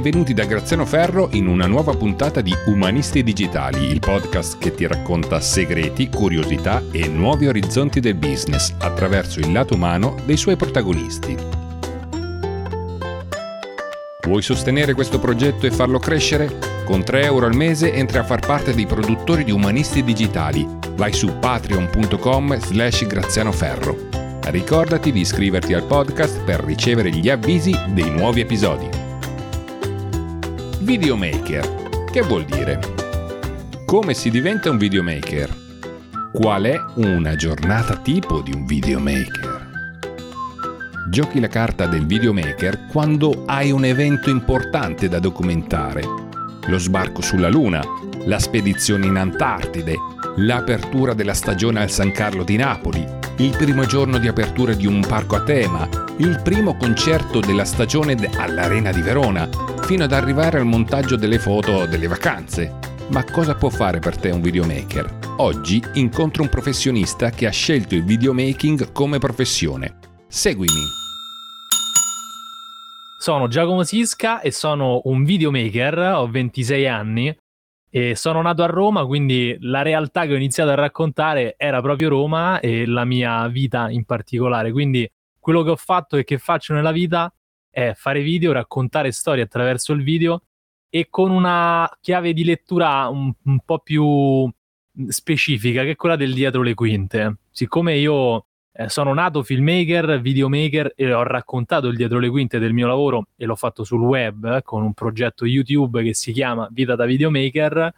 Benvenuti da Graziano Ferro in una nuova puntata di Umanisti Digitali, il podcast che ti racconta segreti, curiosità e nuovi orizzonti del business attraverso il lato umano dei suoi protagonisti. Vuoi sostenere questo progetto e farlo crescere? Con 3 euro al mese entri a far parte dei produttori di Umanisti Digitali. Vai su patreon.com slash grazianoferro. Ricordati di iscriverti al podcast per ricevere gli avvisi dei nuovi episodi. Videomaker. Che vuol dire? Come si diventa un videomaker? Qual è una giornata tipo di un videomaker? Giochi la carta del videomaker quando hai un evento importante da documentare. Lo sbarco sulla Luna, la spedizione in Antartide, l'apertura della stagione al San Carlo di Napoli, il primo giorno di apertura di un parco a tema, il primo concerto della stagione all'Arena di Verona, fino ad arrivare al montaggio delle foto delle vacanze. Ma cosa può fare per te un videomaker? Oggi incontro un professionista che ha scelto il videomaking come professione. Seguimi. Sono Giacomo Sisca e sono un videomaker, ho 26 anni e sono nato a Roma, quindi la realtà che ho iniziato a raccontare era proprio Roma e la mia vita in particolare. Quindi quello che ho fatto e che faccio nella vita è fare video, raccontare storie attraverso il video e con una chiave di lettura un, un po' più specifica, che è quella del dietro le quinte. Siccome io eh, sono nato filmmaker, videomaker e ho raccontato il dietro le quinte del mio lavoro e l'ho fatto sul web eh, con un progetto YouTube che si chiama Vita da Videomaker.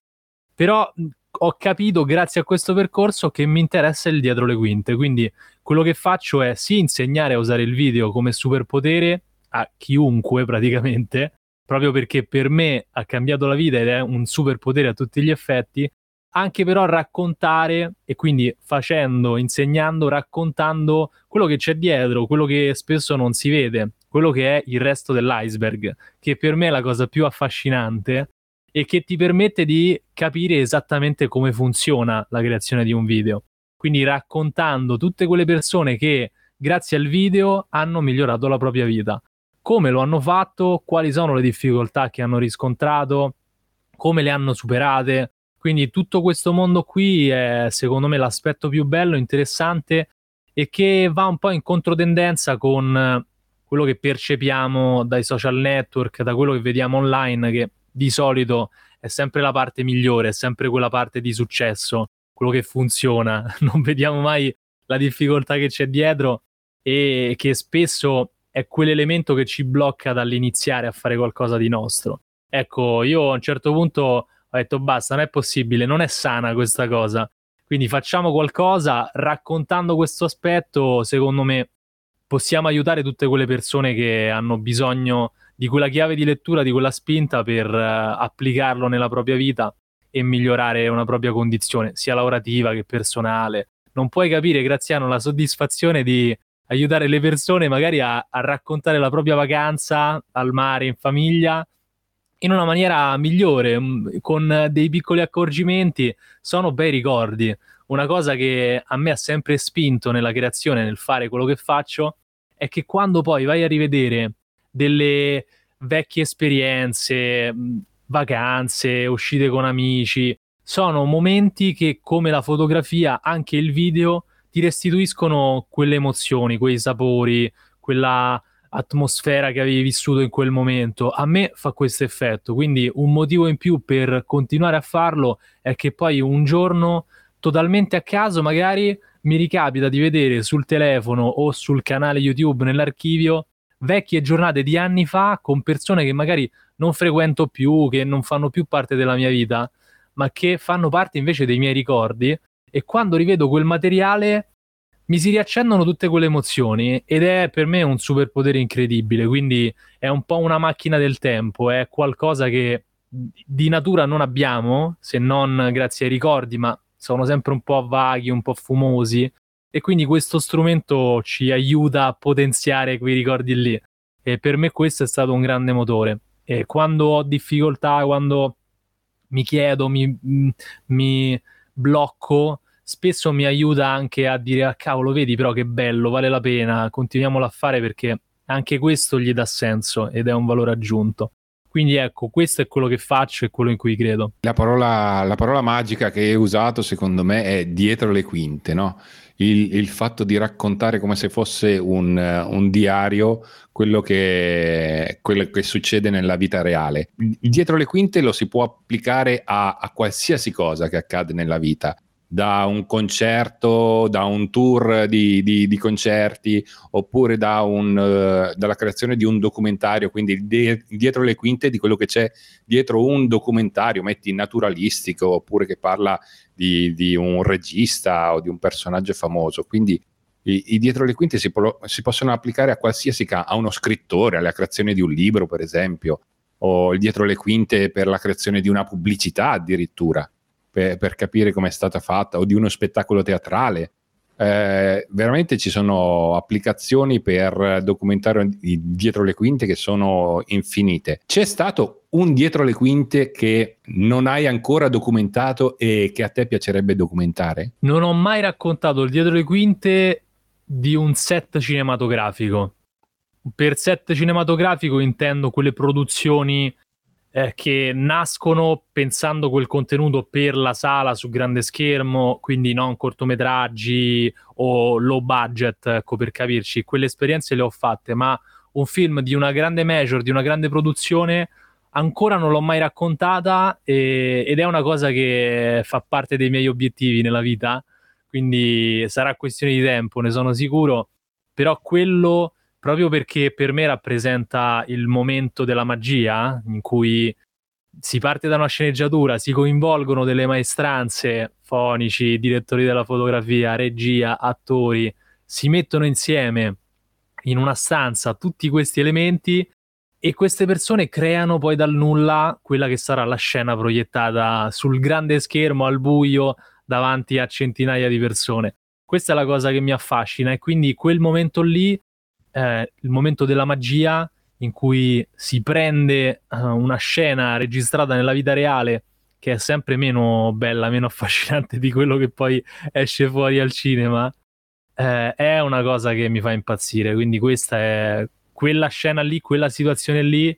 Però ho capito grazie a questo percorso che mi interessa il dietro le quinte. Quindi quello che faccio è sì insegnare a usare il video come superpotere a chiunque praticamente, proprio perché per me ha cambiato la vita ed è un superpotere a tutti gli effetti, anche però raccontare e quindi facendo, insegnando, raccontando quello che c'è dietro, quello che spesso non si vede, quello che è il resto dell'iceberg, che per me è la cosa più affascinante e che ti permette di capire esattamente come funziona la creazione di un video. Quindi raccontando tutte quelle persone che grazie al video hanno migliorato la propria vita. Come lo hanno fatto, quali sono le difficoltà che hanno riscontrato, come le hanno superate, quindi tutto questo mondo qui è secondo me l'aspetto più bello, interessante e che va un po' in controtendenza con quello che percepiamo dai social network, da quello che vediamo online, che di solito è sempre la parte migliore, è sempre quella parte di successo, quello che funziona. Non vediamo mai la difficoltà che c'è dietro e che spesso è quell'elemento che ci blocca dall'iniziare a fare qualcosa di nostro. Ecco, io a un certo punto ho detto basta, non è possibile, non è sana questa cosa. Quindi facciamo qualcosa, raccontando questo aspetto, secondo me possiamo aiutare tutte quelle persone che hanno bisogno di quella chiave di lettura, di quella spinta per uh, applicarlo nella propria vita e migliorare una propria condizione, sia lavorativa che personale. Non puoi capire, Graziano, la soddisfazione di aiutare le persone magari a, a raccontare la propria vacanza al mare in famiglia in una maniera migliore, mm, con dei piccoli accorgimenti, sono bei ricordi. Una cosa che a me ha sempre spinto nella creazione, nel fare quello che faccio, è che quando poi vai a rivedere delle vecchie esperienze, mm, vacanze, uscite con amici, sono momenti che come la fotografia, anche il video, ti restituiscono quelle emozioni, quei sapori, quella atmosfera che avevi vissuto in quel momento. A me fa questo effetto, quindi un motivo in più per continuare a farlo è che poi un giorno totalmente a caso magari mi ricapita di vedere sul telefono o sul canale YouTube nell'archivio vecchie giornate di anni fa con persone che magari non frequento più, che non fanno più parte della mia vita, ma che fanno parte invece dei miei ricordi e quando rivedo quel materiale mi si riaccendono tutte quelle emozioni ed è per me un superpotere incredibile, quindi è un po' una macchina del tempo, è qualcosa che di natura non abbiamo, se non grazie ai ricordi, ma sono sempre un po' vaghi, un po' fumosi e quindi questo strumento ci aiuta a potenziare quei ricordi lì. E per me questo è stato un grande motore. E quando ho difficoltà, quando mi chiedo, mi, mi blocco, spesso mi aiuta anche a dire ah cavolo vedi però che bello vale la pena continuiamolo a fare perché anche questo gli dà senso ed è un valore aggiunto Quindi ecco, questo è quello che faccio e quello in cui credo. La parola, la parola magica che hai usato secondo me è dietro le quinte, no? Il, il, fatto di raccontare come se fosse un, un diario quello che, quello che, succede nella vita reale. Dietro le quinte lo si può applicare a, a qualsiasi cosa che accade nella vita da un concerto, da un tour di, di, di concerti, oppure da un, uh, dalla creazione di un documentario, quindi de- dietro le quinte di quello che c'è dietro un documentario, metti naturalistico, oppure che parla di, di un regista o di un personaggio famoso. Quindi i, i dietro le quinte si, po- si possono applicare a qualsiasi caso, a uno scrittore, alla creazione di un libro, per esempio, o dietro le quinte per la creazione di una pubblicità addirittura per, per capire come è stata fatta o di uno spettacolo teatrale. Eh, veramente ci sono applicazioni per documentare dietro le quinte che sono infinite. C'è stato un dietro le quinte che non hai ancora documentato e che a te piacerebbe documentare? Non ho mai raccontato il dietro le quinte di un set cinematografico. Per set cinematografico intendo quelle produzioni eh, che nascono pensando quel contenuto per la sala su grande schermo, quindi non cortometraggi o low budget, ecco per capirci, quelle esperienze le ho fatte, ma un film di una grande major, di una grande produzione, ancora non l'ho mai raccontata e, ed è una cosa che fa parte dei miei obiettivi nella vita, quindi sarà questione di tempo, ne sono sicuro, però quello proprio perché per me rappresenta il momento della magia in cui si parte da una sceneggiatura, si coinvolgono delle maestranze, fonici, direttori della fotografia, regia, attori, si mettono insieme in una stanza tutti questi elementi e queste persone creano poi dal nulla quella che sarà la scena proiettata sul grande schermo al buio davanti a centinaia di persone. Questa è la cosa che mi affascina e quindi quel momento lì eh, il momento della magia in cui si prende uh, una scena registrata nella vita reale che è sempre meno bella, meno affascinante di quello che poi esce fuori al cinema, eh, è una cosa che mi fa impazzire. Quindi questa è quella scena lì, quella situazione lì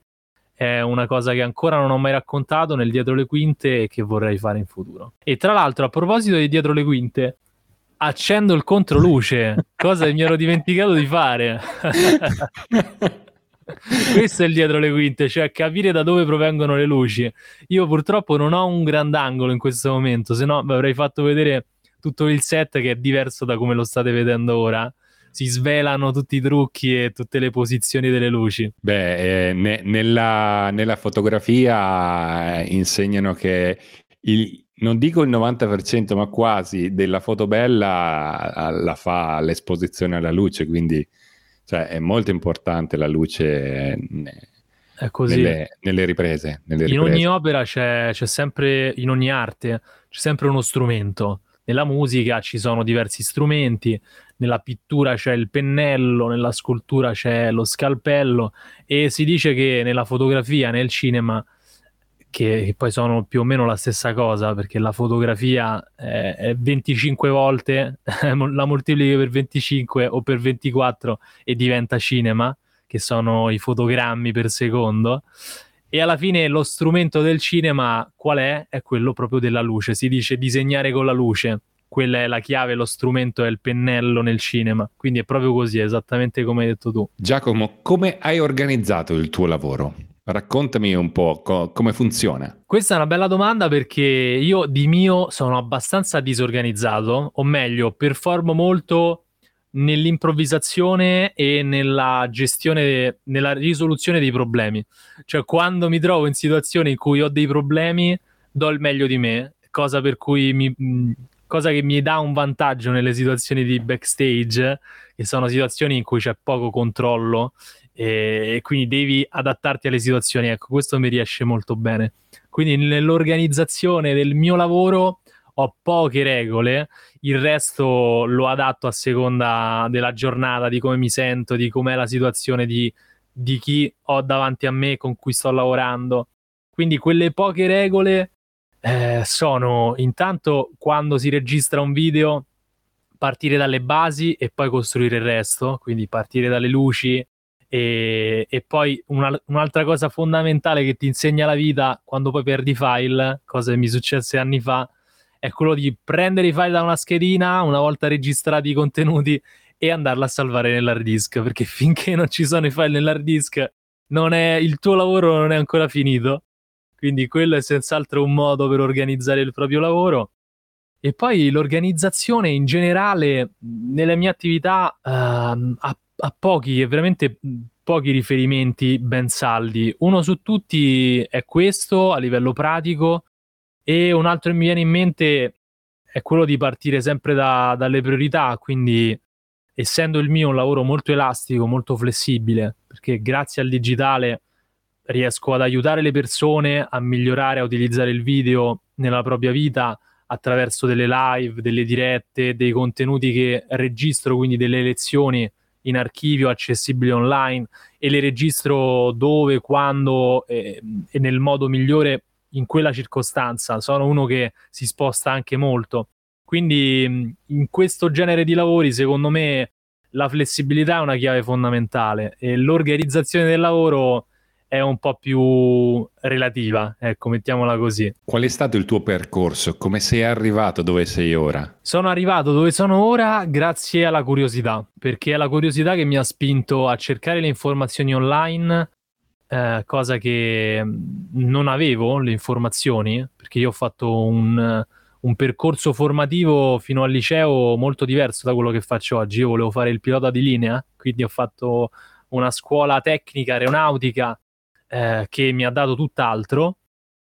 è una cosa che ancora non ho mai raccontato nel dietro le quinte e che vorrei fare in futuro. E tra l'altro, a proposito di dietro le quinte, accendo il controluce, cosa che mi ero dimenticato di fare. Questo è il dietro le quinte, cioè capire da dove provengono le luci. Io purtroppo non ho un grandangolo in questo momento, se no vi avrei fatto vedere tutto il set che è diverso da come lo state vedendo ora. Si svelano tutti i trucchi e tutte le posizioni delle luci. Beh, eh, ne- nella, nella, fotografia eh, insegnano che il, non dico il 90%, ma quasi della foto bella la fa l'esposizione alla luce, quindi cioè, è molto importante la luce nelle, nelle, riprese, nelle, In ogni opera c'è, c'è sempre, in ogni arte, c'è sempre uno strumento. Nella musica ci sono diversi strumenti, nella pittura c'è il pennello, nella scultura c'è lo scalpello e si dice che nella fotografia, nel cinema, che, poi sono più o meno la stessa cosa, perché la fotografia è 25 volte, la moltiplichi per 25 o per 24 e diventa cinema, che sono i fotogrammi per secondo. E alla fine lo strumento del cinema qual è? È quello proprio della luce. Si dice disegnare con la luce. Quella è la chiave, lo strumento è il pennello nel cinema. Quindi è proprio così, esattamente come hai detto tu. Giacomo, come hai organizzato il tuo lavoro? Raccontami un po' co- come funziona. Questa è una bella domanda perché io di mio sono abbastanza disorganizzato, o meglio, performo molto nell'improvvisazione e nella gestione, nella risoluzione dei problemi. Cioè, quando mi trovo in situazioni in cui ho dei problemi, do il meglio di me, cosa per cui mi, cosa che mi dà un vantaggio nelle situazioni di backstage, che sono situazioni in cui c'è poco controllo e, quindi devi adattarti alle situazioni. Ecco, questo mi riesce molto bene. Quindi nell'organizzazione del mio lavoro ho poche regole, il resto lo adatto a seconda della giornata, di come mi sento, di com'è la situazione, di, di chi ho davanti a me, con cui sto lavorando. Quindi quelle poche regole eh, sono intanto quando si registra un video partire dalle basi e poi costruire il resto, quindi partire dalle luci, E, e poi una, un'altra cosa fondamentale che ti insegna la vita quando poi perdi file, cosa che mi successe anni fa, è quello di prendere i file da una schedina una volta registrati i contenuti e andarla a salvare nell'hard disk, perché finché non ci sono i file nell'hard disk è, il tuo lavoro non è ancora finito. Quindi quello è senz'altro un modo per organizzare il proprio lavoro. E poi l'organizzazione in generale nelle mie attività uh, ha, ha pochi, veramente pochi riferimenti ben saldi. Uno su tutti è questo a livello pratico e un altro che mi viene in mente è quello di partire sempre da, dalle priorità, quindi essendo il mio un lavoro molto elastico, molto flessibile, perché grazie al digitale riesco ad aiutare le persone a migliorare, a utilizzare il video nella propria vita attraverso delle live, delle dirette, dei contenuti che registro, quindi delle lezioni in archivio accessibili online e le registro dove, quando eh, e nel modo migliore in quella circostanza. Sono uno che si sposta anche molto. Quindi in questo genere di lavori, secondo me, la flessibilità è una chiave fondamentale e l'organizzazione del lavoro è un po' più relativa, ecco, mettiamola così. Qual è stato il tuo percorso? Come sei arrivato dove sei ora? Sono arrivato dove sono ora grazie alla curiosità, perché è la curiosità che mi ha spinto a cercare le informazioni online eh, cosa che mm, non avevo le informazioni, perché io ho fatto un, un, percorso formativo fino al liceo molto diverso da quello che faccio oggi. Io volevo fare il pilota di linea, quindi ho fatto una scuola tecnica aeronautica eh, che mi ha dato tutt'altro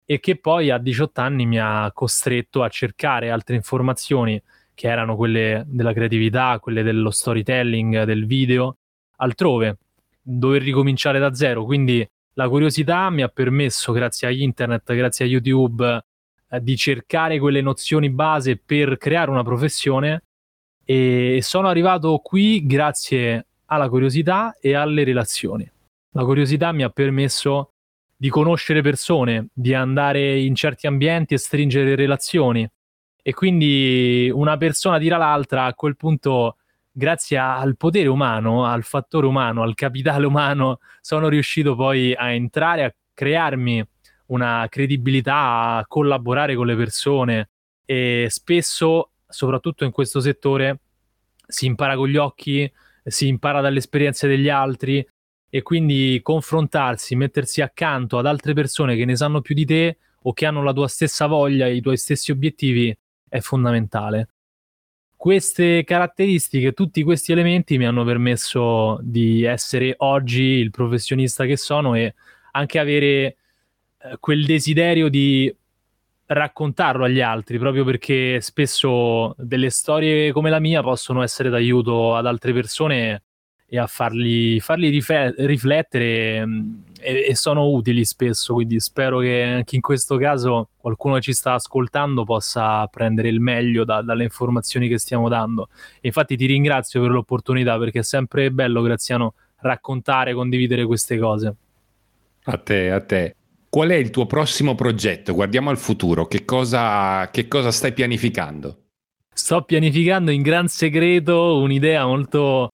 e che poi a 18 anni mi ha costretto a cercare altre informazioni che erano quelle della creatività, quelle dello storytelling, del video, altrove dover ricominciare da zero. Quindi la curiosità mi ha permesso, grazie a internet, grazie a YouTube, eh, di cercare quelle nozioni base per creare una professione e sono arrivato qui grazie alla curiosità e alle relazioni. La curiosità mi ha permesso di conoscere persone, di andare in certi ambienti e stringere relazioni. E quindi una persona tira l'altra, a quel punto grazie al potere umano, al fattore umano, al capitale umano, sono riuscito poi a entrare, a crearmi una credibilità, a collaborare con le persone e spesso, soprattutto in questo settore, si impara con gli occhi, si impara dalle esperienze degli altri e quindi confrontarsi, mettersi accanto ad altre persone che ne sanno più di te o che hanno la tua stessa voglia e i tuoi stessi obiettivi è fondamentale. Queste caratteristiche, tutti questi elementi mi hanno permesso di essere oggi il professionista che sono e anche avere eh, quel desiderio di raccontarlo agli altri, proprio perché spesso delle storie come la mia possono essere d'aiuto ad altre persone e a farli, farli riflettere mm, e, e, sono utili spesso, quindi spero che anche in questo caso qualcuno che ci sta ascoltando possa prendere il meglio da, dalle informazioni che stiamo dando. E infatti ti ringrazio per l'opportunità perché è sempre bello, Graziano, raccontare, condividere queste cose. A te, a te. Qual è il tuo prossimo progetto? Guardiamo al futuro, che cosa, che cosa stai pianificando? Sto pianificando in gran segreto un'idea molto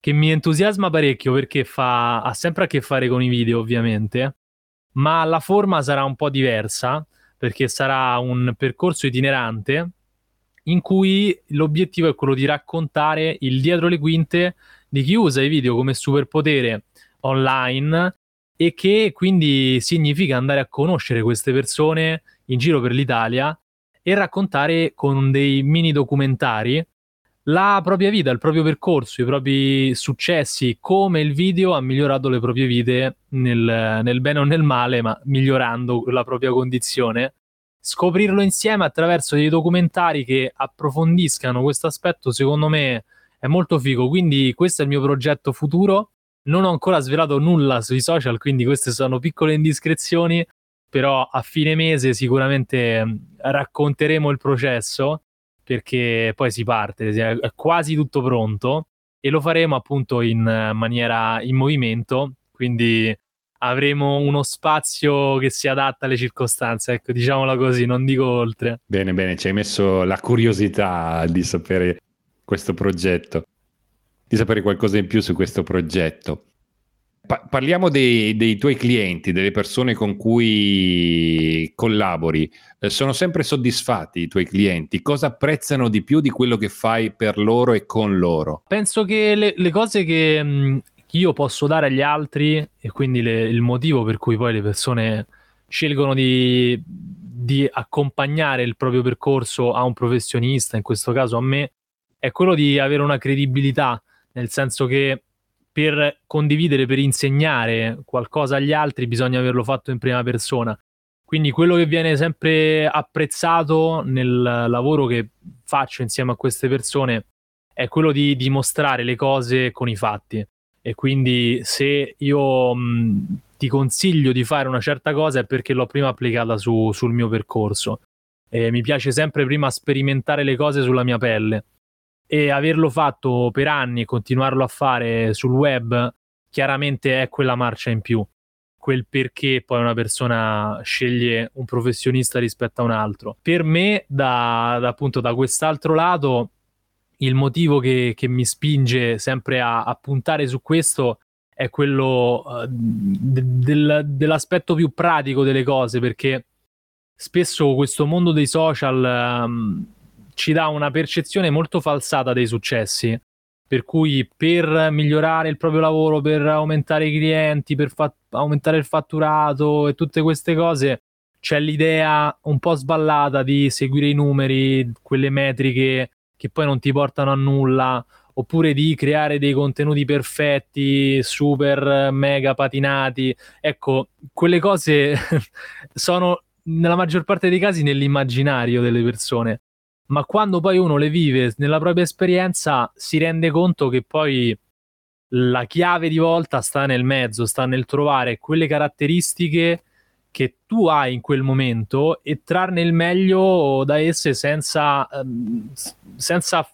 che mi entusiasma parecchio perché fa, ha sempre a che fare con i video, ovviamente, ma la forma sarà un po' diversa perché sarà un percorso itinerante in cui l'obiettivo è quello di raccontare il dietro le quinte di chi usa i video come superpotere online e che quindi significa andare a conoscere queste persone in giro per l'Italia e raccontare con dei mini documentari la propria vita, il proprio percorso, i propri successi, come il video ha migliorato le proprie vite nel, nel bene o nel male, ma migliorando la propria condizione. Scoprirlo insieme attraverso dei documentari che approfondiscano questo aspetto, secondo me è molto figo. Quindi, questo è il mio progetto futuro. Non ho ancora svelato nulla sui social, quindi queste sono piccole indiscrezioni. Però a fine mese sicuramente racconteremo il processo perché poi si parte, è quasi tutto pronto e lo faremo appunto in maniera in movimento, quindi avremo uno spazio che si adatta alle circostanze, ecco, diciamola così, non dico oltre. Bene, bene, ci hai messo la curiosità di sapere questo progetto, di sapere qualcosa in più su questo progetto. Pa- parliamo dei, dei, tuoi clienti, delle persone con cui collabori. Eh, sono sempre soddisfatti i tuoi clienti? Cosa apprezzano di più di quello che fai per loro e con loro? Penso che le, le cose che mh, io posso dare agli altri e quindi le, il motivo per cui poi le persone scelgono di, di accompagnare il proprio percorso a un professionista, in questo caso a me, è quello di avere una credibilità, nel senso che per condividere, per insegnare qualcosa agli altri bisogna averlo fatto in prima persona. Quindi quello che viene sempre apprezzato nel lavoro che faccio insieme a queste persone è quello di dimostrare le cose con i fatti. E quindi se io mh, ti consiglio di fare una certa cosa è perché l'ho prima applicata su, sul mio percorso. E mi piace sempre prima sperimentare le cose sulla mia pelle e averlo fatto per anni e continuarlo a fare sul web chiaramente è quella marcia in più. Quel perché poi una persona sceglie un professionista rispetto a un altro. Per me da, da appunto da quest'altro lato il motivo che, che mi spinge sempre a, a, puntare su questo è quello uh, de, del, dell'aspetto più pratico delle cose, perché spesso questo mondo dei social um, ci dà una percezione molto falsata dei successi. Per cui per migliorare il proprio lavoro, per aumentare i clienti, per fa- aumentare il fatturato e tutte queste cose, c'è l'idea un po' sballata di seguire i numeri, quelle metriche che poi non ti portano a nulla, oppure di creare dei contenuti perfetti, super mega patinati. Ecco, quelle cose sono nella maggior parte dei casi nell'immaginario delle persone, ma quando poi uno le vive nella propria esperienza si rende conto che poi la chiave di volta sta nel mezzo, sta nel trovare quelle caratteristiche che tu hai in quel momento e trarne il meglio da esse senza, ehm, senza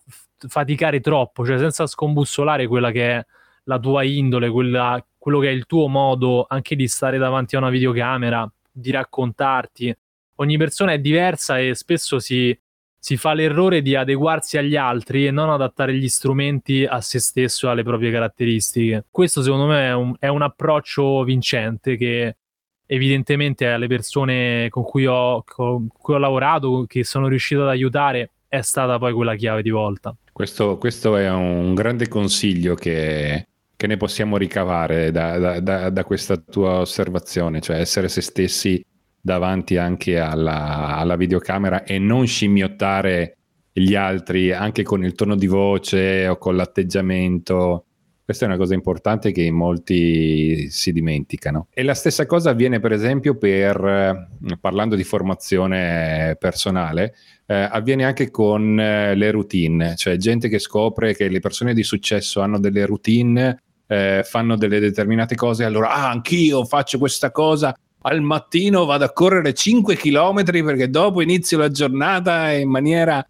faticare troppo, cioè senza scombussolare quella che è la tua indole, quella, quello che è il tuo modo anche di stare davanti a una videocamera, di raccontarti. Ogni persona è diversa e spesso si, si fa l'errore di adeguarsi agli altri e non adattare gli strumenti a se stesso e alle proprie caratteristiche. Questo secondo me è un, è un approccio vincente che evidentemente alle persone con cui, ho, con cui ho lavorato, che sono riuscito ad aiutare, è stata poi quella chiave di volta. Questo, questo è un grande consiglio che, che ne possiamo ricavare da, da, da, da, questa tua osservazione, cioè essere se stessi davanti anche alla, alla videocamera e non scimmiottare gli altri anche con il tono di voce o con l'atteggiamento questa è una cosa importante che molti si dimenticano. E la stessa cosa avviene per esempio per, eh, parlando di formazione personale, eh, avviene anche con eh, le routine, cioè gente che scopre che le persone di successo hanno delle routine, eh, fanno delle determinate cose, allora ah, anch'io faccio questa cosa, al mattino vado a correre 5 km perché dopo inizio la giornata in maniera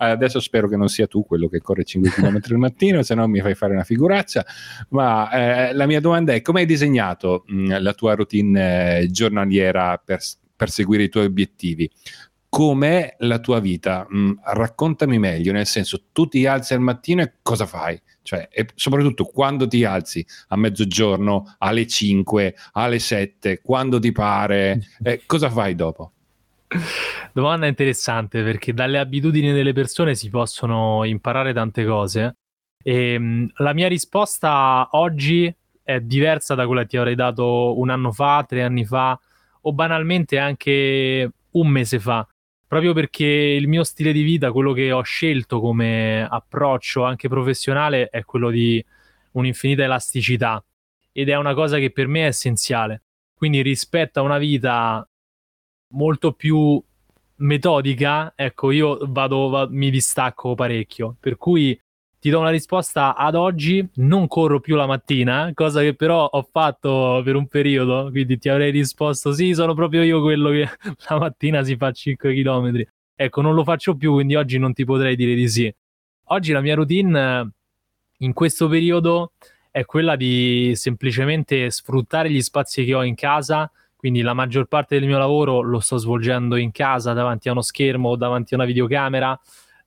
Adesso spero che non sia tu quello che corre 5 km al mattino, se no mi fai fare una figuraccia. Ma eh, la mia domanda è: come hai disegnato mh, mm, la tua routine eh, giornaliera per, per seguire i tuoi obiettivi? Com'è la tua vita? Mm, raccontami meglio, nel senso, tu ti alzi al mattino e cosa fai? Cioè, e soprattutto quando ti alzi a mezzogiorno, alle 5, alle 7, quando ti pare, eh, cosa fai dopo? Domanda interessante perché dalle abitudini delle persone si possono imparare tante cose. E, ehm, la mia risposta oggi è diversa da quella che ti avrei dato un anno fa, tre anni fa o banalmente anche un mese fa, proprio perché il mio stile di vita, quello che ho scelto come approccio anche professionale, è quello di un'infinita elasticità ed è una cosa che per me è essenziale. Quindi rispetto a una vita molto più metodica, ecco, io vado, vado, mi distacco parecchio. Per cui ti do una risposta ad oggi, non corro più la mattina, cosa che però ho fatto per un periodo, quindi ti avrei risposto sì, sono proprio io quello che la mattina si fa 5 km. Ecco, non lo faccio più, quindi oggi non ti potrei dire di sì. Oggi la mia routine in questo periodo è quella di semplicemente sfruttare gli spazi che ho in casa, quindi la maggior parte del mio lavoro lo sto svolgendo in casa davanti a uno schermo o davanti a una videocamera.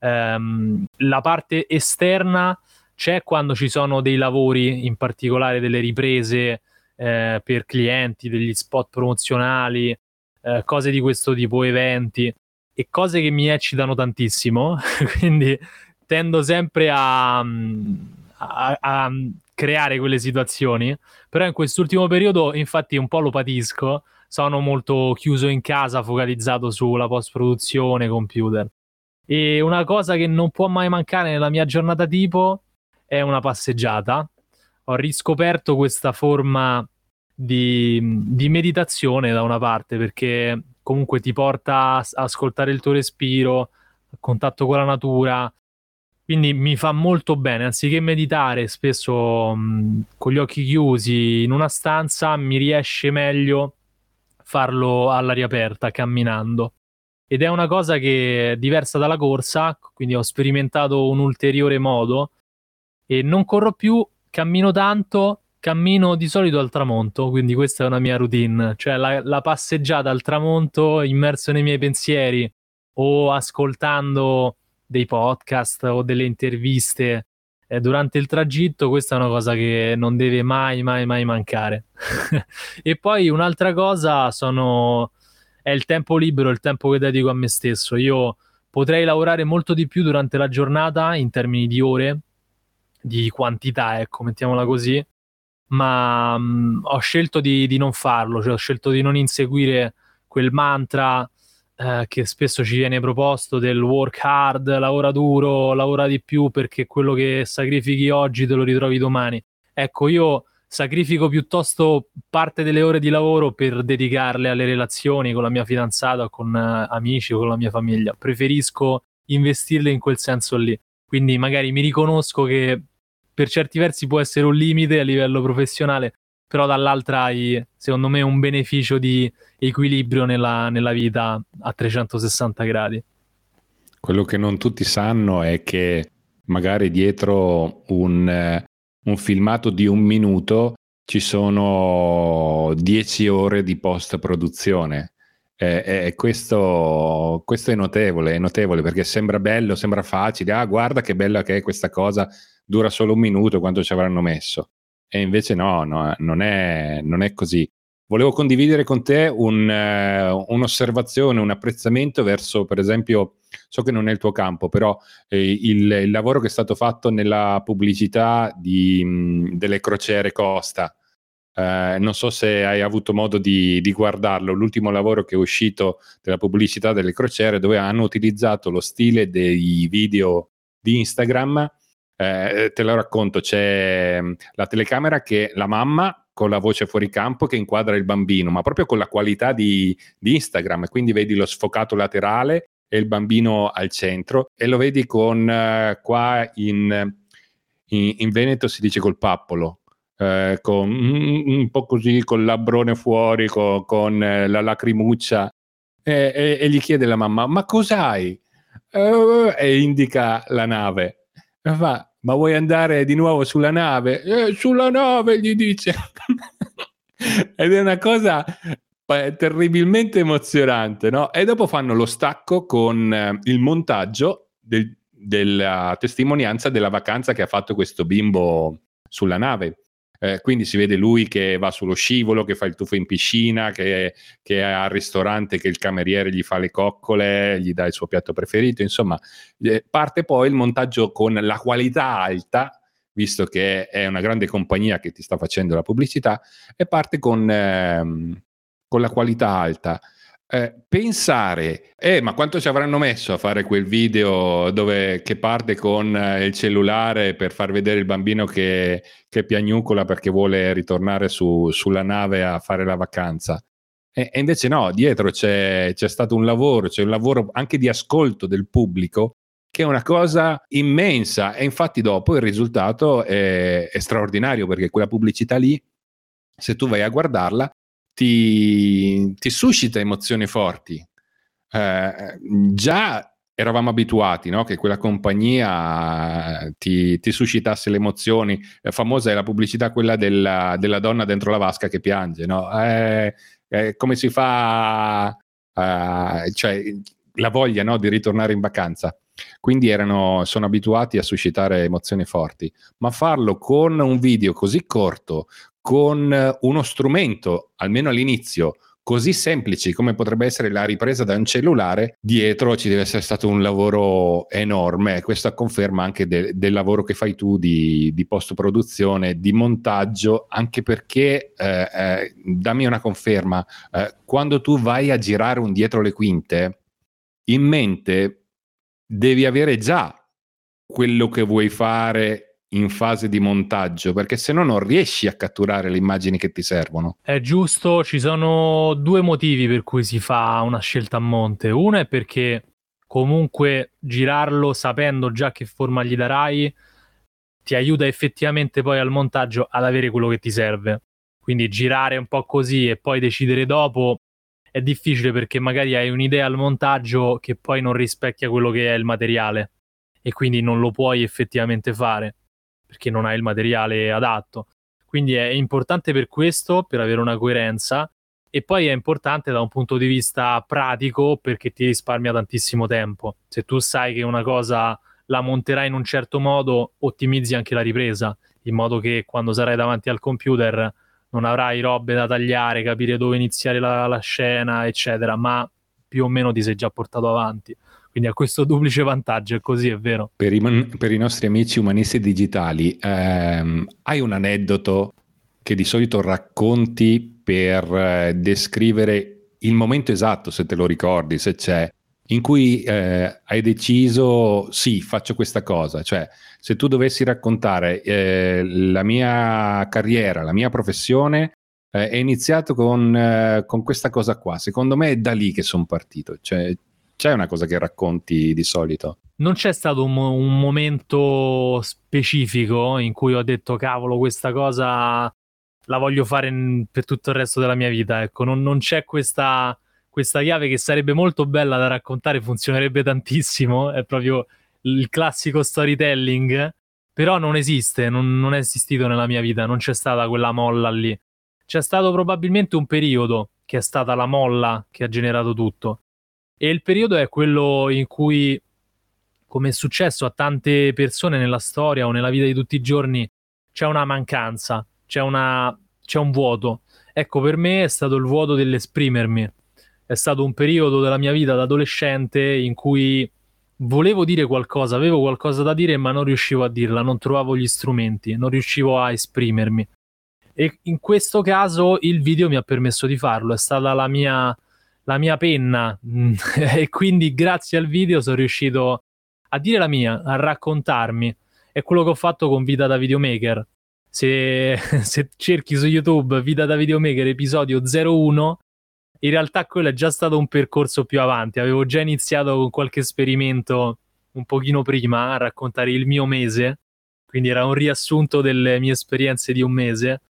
Um, la parte esterna c'è quando ci sono dei lavori, in particolare delle riprese eh, per clienti, degli spot promozionali, eh, cose di questo tipo, eventi e cose che mi eccitano tantissimo, quindi tendo sempre a, a, a, creare quelle situazioni, però in quest'ultimo periodo infatti un po' lo patisco, sono molto chiuso in casa, focalizzato sulla post-produzione, computer. E una cosa che non può mai mancare nella mia giornata tipo è una passeggiata. Ho riscoperto questa forma di, di meditazione da una parte perché comunque ti porta a ascoltare il tuo respiro, a contatto con la natura. Quindi mi fa molto bene, anziché meditare spesso mh, con gli occhi chiusi in una stanza, mi riesce meglio farlo all'aria aperta, camminando. Ed è una cosa che è diversa dalla corsa, quindi ho sperimentato un ulteriore modo e non corro più, cammino tanto cammino di solito al tramonto, quindi questa è una mia routine, cioè la, la passeggiata al tramonto immerso nei miei pensieri o ascoltando dei podcast o delle interviste eh, durante il tragitto, questa è una cosa che non deve mai, mai, mai mancare. e poi un'altra cosa sono... è il tempo libero, il tempo che dedico a me stesso. Io potrei lavorare molto di più durante la giornata in termini di ore, di quantità, ecco, mettiamola così, ma mh, mm, ho scelto di, di, non farlo, cioè ho scelto di non inseguire quel mantra eh, che spesso ci viene proposto del work hard, lavora duro, lavora di più perché quello che sacrifichi oggi te lo ritrovi domani. Ecco, io sacrifico piuttosto parte delle ore di lavoro per dedicarle alle relazioni con la mia fidanzata, con uh, amici con la mia famiglia. Preferisco investirle in quel senso lì. Quindi magari mi riconosco che per certi versi può essere un limite a livello professionale, però dall'altra hai, secondo me, un beneficio di equilibrio nella, nella vita a 360 gradi. Quello che non tutti sanno è che magari dietro un, un filmato di un minuto ci sono 10 ore di post produzione. E, e questo, questo, è notevole, è notevole perché sembra bello, sembra facile. Ah, guarda che bella che è questa cosa, dura solo un minuto quanto ci avranno messo. E invece no, no non, è, non, è, così. Volevo condividere con te un, uh, un'osservazione, un apprezzamento verso, per esempio, so che non è il tuo campo, però eh, il, il, lavoro che è stato fatto nella pubblicità di, mh, delle crociere Costa. Uh, non so se hai avuto modo di, di, guardarlo, l'ultimo lavoro che è uscito della pubblicità delle crociere dove hanno utilizzato lo stile dei video di Instagram eh, te lo racconto, c'è mm, la telecamera che la mamma con la voce fuori campo che inquadra il bambino, ma proprio con la qualità di, di Instagram, quindi vedi lo sfocato laterale e il bambino al centro e lo vedi con uh, qua in, in, in, Veneto si dice col pappolo, eh, con un, un, po' così col labbrone fuori, con, con eh, la lacrimuccia e, e, e, gli chiede la mamma ma cos'hai? Uh, e indica la nave. E fa, ma vuoi andare di nuovo sulla nave? Eh, sulla nave, gli dice. Ed è una cosa terribilmente emozionante, no? E dopo fanno lo stacco con eh, il montaggio del, della testimonianza della vacanza che ha fatto questo bimbo sulla nave. Eh, quindi si vede lui che va sullo scivolo, che fa il tuffo in piscina, che, che, è al ristorante, che il cameriere gli fa le coccole, gli dà il suo piatto preferito. Insomma, eh, parte poi il montaggio con la qualità alta, visto che è una grande compagnia che ti sta facendo la pubblicità, e parte con, ehm, con la qualità alta eh, pensare, eh, ma quanto ci avranno messo a fare quel video dove, che parte con eh, il cellulare per far vedere il bambino che, che piagnucola perché vuole ritornare su, sulla nave a fare la vacanza? E, e invece no, dietro c'è, c'è stato un lavoro, c'è un lavoro anche di ascolto del pubblico che è una cosa immensa e infatti dopo il risultato è, è straordinario perché quella pubblicità lì, se tu vai a guardarla, ti, ti suscita emozioni forti. Eh, già eravamo abituati no? che quella compagnia ti, ti suscitasse le emozioni. Eh, famosa è la pubblicità quella della, della, donna dentro la vasca che piange. No? Eh, eh, come si fa, cioè, la voglia no? di ritornare in vacanza. Quindi erano, sono abituati a suscitare emozioni forti, ma farlo con un video così corto, con uno strumento, almeno all'inizio, così semplici come potrebbe essere la ripresa da un cellulare, dietro ci deve essere stato un lavoro enorme. Questa conferma anche de- del lavoro che fai tu di, di post-produzione, di montaggio, anche perché, eh, eh, dammi una conferma, eh, quando tu vai a girare un dietro le quinte, in mente devi avere già quello che vuoi fare in fase di montaggio, perché se no non riesci a catturare le immagini che ti servono. È giusto, ci sono due motivi per cui si fa una scelta a monte. Uno è perché comunque girarlo sapendo già che forma gli darai ti aiuta effettivamente poi al montaggio ad avere quello che ti serve. Quindi girare un po' così e poi decidere dopo è difficile perché magari hai un'idea al montaggio che poi non rispecchia quello che è il materiale e quindi non lo puoi effettivamente fare perché non hai il materiale adatto. Quindi è importante per questo, per avere una coerenza, e poi è importante da un punto di vista pratico perché ti risparmia tantissimo tempo. Se tu sai che una cosa la monterai in un certo modo, ottimizzi anche la ripresa, in modo che quando sarai davanti al computer non avrai robe da tagliare, capire dove iniziare la, la scena, eccetera, ma più o meno ti sei già portato avanti. Quindi ha questo duplice vantaggio, è così, è vero. Per i, per i nostri amici umanisti digitali, ehm, hai un aneddoto che di solito racconti per eh, descrivere il momento esatto, se te lo ricordi, se c'è, in cui eh, hai deciso, sì, faccio questa cosa. Cioè, se tu dovessi raccontare eh, la mia carriera, la mia professione, eh, è iniziato con, eh, con, questa cosa qua. Secondo me è da lì che sono partito. Cioè, c'è una cosa che racconti di solito? Non c'è stato un, un, momento specifico in cui ho detto cavolo questa cosa la voglio fare in, per tutto il resto della mia vita. Ecco, non, non c'è questa, questa, chiave che sarebbe molto bella da raccontare, funzionerebbe tantissimo, è proprio il classico storytelling, però non esiste, non, non è esistito nella mia vita, non c'è stata quella molla lì. C'è stato probabilmente un periodo che è stata la molla che ha generato tutto e il periodo è quello in cui, come è successo a tante persone nella storia o nella vita di tutti i giorni, c'è una mancanza, c'è, una, c'è un vuoto. Ecco, per me è stato il vuoto dell'esprimermi. È stato un periodo della mia vita da adolescente in cui volevo dire qualcosa, avevo qualcosa da dire, ma non riuscivo a dirla, non trovavo gli strumenti, non riuscivo a esprimermi. E in questo caso il video mi ha permesso di farlo, è stata la mia la mia penna e quindi grazie al video sono riuscito a dire la mia, a raccontarmi. È quello che ho fatto con Vita da Videomaker. Se, se cerchi su YouTube Vita da Videomaker episodio 01, in realtà quello è già stato un percorso più avanti. Avevo già iniziato con qualche esperimento un pochino prima a raccontare il mio mese, quindi era un riassunto delle mie esperienze di un mese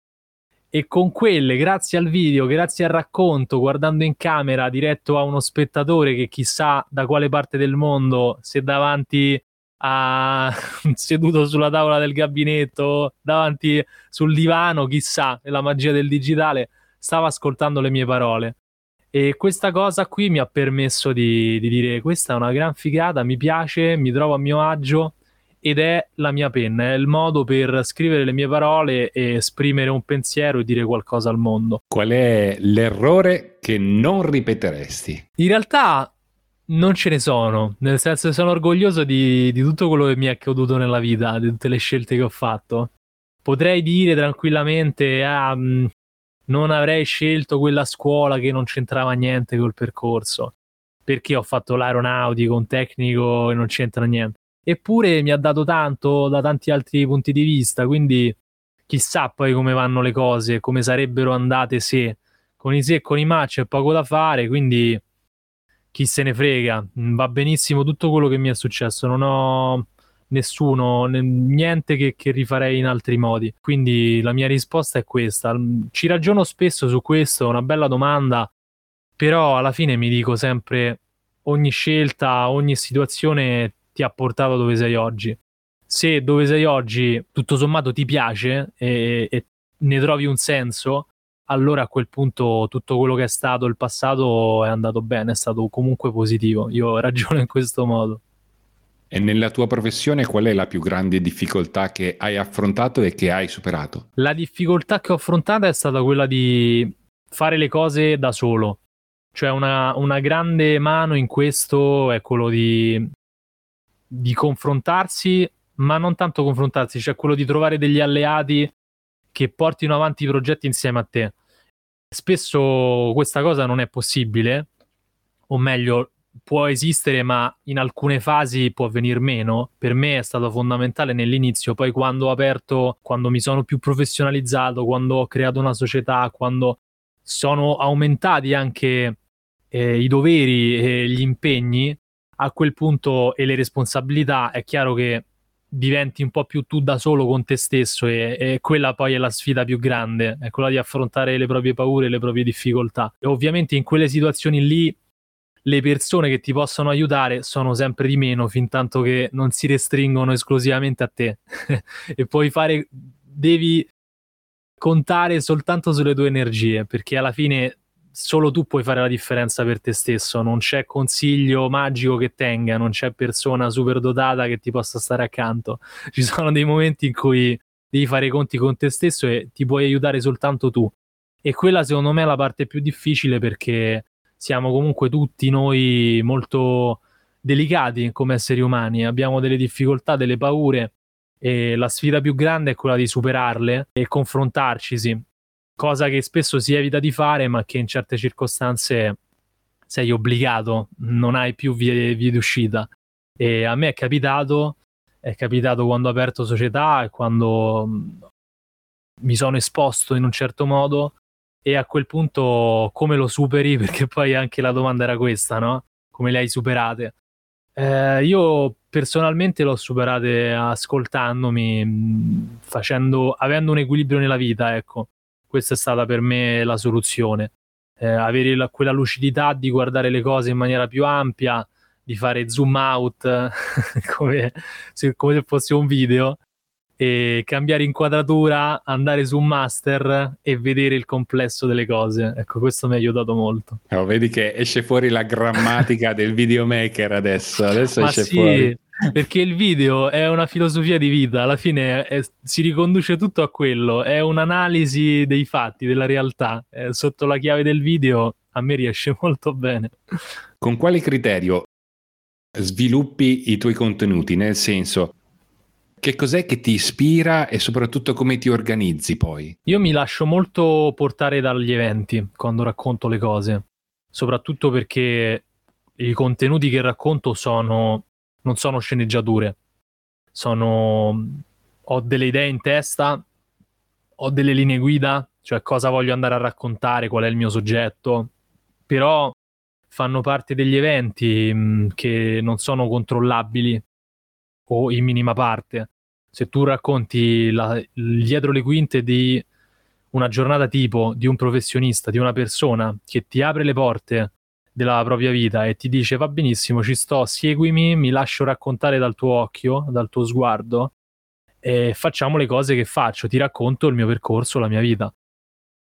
e con quelle, grazie al video, grazie al racconto, guardando in camera diretto a uno spettatore che chissà da quale parte del mondo, se davanti a seduto sulla tavola del gabinetto, davanti sul divano, chissà, è la magia del digitale, stava ascoltando le mie parole. E questa cosa qui mi ha permesso di, di dire: Questa è una gran figata, mi piace, mi trovo a mio agio ed è la mia penna, è il modo per scrivere le mie parole e esprimere un pensiero e dire qualcosa al mondo. Qual è l'errore che non ripeteresti? In realtà non ce ne sono, nel senso che sono orgoglioso di, di tutto quello che mi è accaduto nella vita, di tutte le scelte che ho fatto. Potrei dire tranquillamente, ah, mm, non avrei scelto quella scuola che non c'entrava niente col percorso, perché ho fatto l'aeronautico, un tecnico che non c'entra niente. Eppure mi ha dato tanto da tanti altri punti di vista, quindi chissà poi come vanno le cose, come sarebbero andate se con i se e con i ma c'è poco da fare, quindi chi se ne frega, va benissimo tutto quello che mi è successo, non ho nessuno, niente che, che rifarei in altri modi, quindi la mia risposta è questa, ci ragiono spesso su questo, è una bella domanda, però alla fine mi dico sempre ogni scelta, ogni situazione ti ha portato dove sei oggi. Se dove sei oggi tutto sommato ti piace e, e ne trovi un senso, allora a quel punto tutto quello che è stato il passato è andato bene, è stato comunque positivo. Io ragiono in questo modo. E nella tua professione qual è la più grande difficoltà che hai affrontato e che hai superato? La difficoltà che ho affrontato è stata quella di fare le cose da solo. Cioè una, una grande mano in questo è quello di, di confrontarsi, ma non tanto confrontarsi, cioè quello di trovare degli alleati che portino avanti i progetti insieme a te. Spesso questa cosa non è possibile, o meglio, può esistere, ma in alcune fasi può venire meno. Per me è stato fondamentale nell'inizio, poi quando ho aperto, quando mi sono più professionalizzato, quando ho creato una società, quando sono aumentati anche eh, i doveri e gli impegni, a quel punto e le responsabilità, è chiaro che diventi un po' più tu da solo con te stesso e, e, quella poi è la sfida più grande, è quella di affrontare le proprie paure, le proprie difficoltà. E ovviamente in quelle situazioni lì le persone che ti possono aiutare sono sempre di meno fin tanto che non si restringono esclusivamente a te. E puoi fare devi contare soltanto sulle tue energie perché alla fine solo tu puoi fare la differenza per te stesso. Non c'è consiglio magico che tenga non c'è persona super dotata che ti possa stare accanto. Ci sono dei momenti in cui devi fare i conti con te stesso e ti puoi aiutare soltanto tu. E quella secondo me è la parte più difficile perché siamo comunque tutti noi molto delicati come esseri umani, abbiamo delle difficoltà, delle paure e la sfida più grande è quella di superarle e confrontarci, sì. cosa che spesso si evita di fare ma che in certe circostanze sei obbligato, non hai più vie, vie d'uscita. E a me è capitato, è capitato quando ho aperto società e quando mi sono esposto in un certo modo e a quel punto come lo superi? Perché poi anche la domanda era questa, no? Come le hai superate? Eh, io personalmente l'ho superate ascoltandomi, mm, facendo, avendo un equilibrio nella vita, ecco. Questa è stata per me la soluzione. Eh, avere la, quella lucidità di guardare le cose in maniera più ampia, di fare zoom out come, se, come se fosse un video e cambiare inquadratura, andare su un master e vedere il complesso delle cose. Ecco, questo mi ha aiutato molto. Oh, vedi che esce fuori la grammatica del videomaker adesso. Adesso Ma esce sì, fuori. Perché il video è una filosofia di vita, alla fine è, si riconduce tutto a quello, è un'analisi dei fatti, della realtà. È sotto la chiave del video a me riesce molto bene. Con quale criterio sviluppi i tuoi contenuti? Nel senso, che cos'è che ti ispira e soprattutto come ti organizzi poi? Io mi lascio molto portare dagli eventi quando racconto le cose, soprattutto perché i contenuti che racconto sono non sono sceneggiature, sono ho delle idee in testa, ho delle linee guida, cioè cosa voglio andare a raccontare, qual è il mio soggetto, però fanno parte degli eventi mh, che non sono controllabili o in minima parte. Se tu racconti la, dietro le quinte di una giornata tipo di un professionista, di una persona che ti apre le porte della propria vita e ti dice va benissimo, ci sto, seguimi, mi lascio raccontare dal tuo occhio, dal tuo sguardo e facciamo le cose che faccio, ti racconto il mio percorso, la mia vita.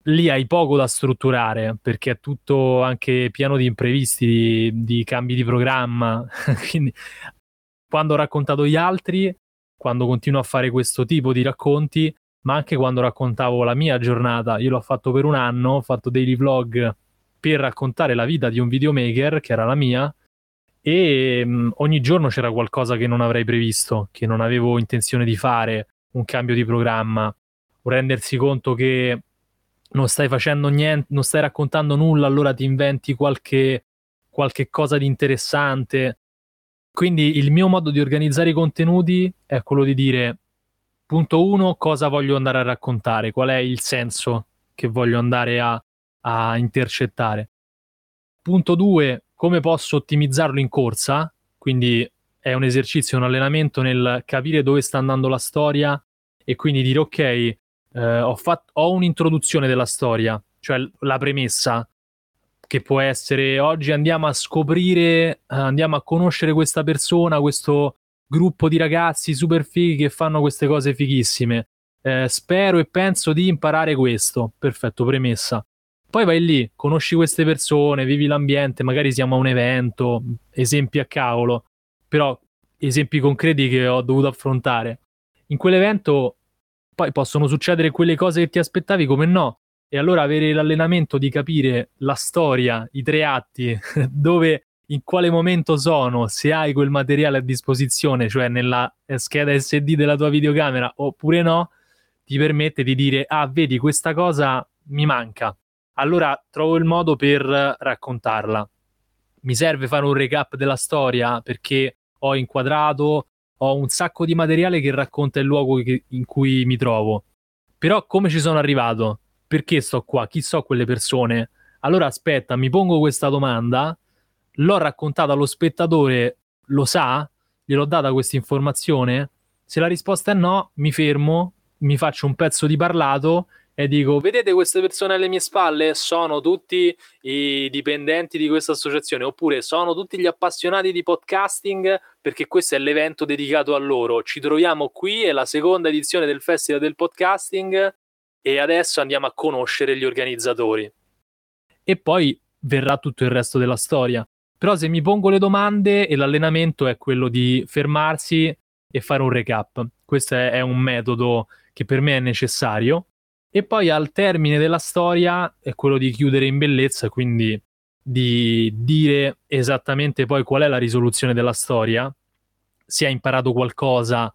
Lì hai poco da strutturare perché è tutto anche pieno di imprevisti, di, di cambi di programma, quindi quando ho raccontato gli altri, quando continuo a fare questo tipo di racconti, ma anche quando raccontavo la mia giornata. Io l'ho fatto per un anno, ho fatto dei vlog per raccontare la vita di un videomaker, che era la mia, e mh, mm, ogni giorno c'era qualcosa che non avrei previsto, che non avevo intenzione di fare, un cambio di programma, rendersi conto che non stai facendo niente, non stai raccontando nulla, allora ti inventi qualche, qualche cosa di interessante quindi il mio modo di organizzare i contenuti è quello di dire, punto uno, cosa voglio andare a raccontare, qual è il senso che voglio andare a, a intercettare. Punto due, come posso ottimizzarlo in corsa, quindi è un esercizio, un allenamento nel capire dove sta andando la storia e quindi dire ok, eh, ho, fatto, ho un'introduzione della storia, cioè la premessa, che può essere oggi andiamo a scoprire, eh, andiamo a conoscere questa persona, questo gruppo di ragazzi super fighi che fanno queste cose fighissime. Eh, spero e penso di imparare questo. Perfetto, premessa. Poi vai lì, conosci queste persone, vivi l'ambiente, magari siamo a un evento, esempi a cavolo, però esempi concreti che ho dovuto affrontare. In quell'evento poi possono succedere quelle cose che ti aspettavi come no. E allora avere l'allenamento di capire la storia, i tre atti, dove, in quale momento sono, se hai quel materiale a disposizione, cioè nella scheda SD della tua videocamera oppure no, ti permette di dire, ah, vedi, questa cosa mi manca. Allora trovo il modo per raccontarla. Mi serve fare un recap della storia perché ho inquadrato, ho un sacco di materiale che racconta il luogo che, in cui mi trovo. Però come ci sono arrivato? Perché sto qua? Chi so quelle persone? Allora aspetta, mi pongo questa domanda, l'ho raccontata allo spettatore, lo sa? Gliel'ho data questa informazione? Se la risposta è no, mi fermo, mi faccio un pezzo di parlato e dico: Vedete queste persone alle mie spalle? Sono tutti i dipendenti di questa associazione, oppure sono tutti gli appassionati di podcasting, perché questo è l'evento dedicato a loro. Ci troviamo qui, è la seconda edizione del Festival del Podcasting, e adesso andiamo a conoscere gli organizzatori. E poi verrà tutto il resto della storia. Però se mi pongo le domande e l'allenamento è quello di fermarsi e fare un recap. Questo è un metodo che per me è necessario e poi al termine della storia è quello di chiudere in bellezza, quindi di dire esattamente poi qual è la risoluzione della storia, se hai imparato qualcosa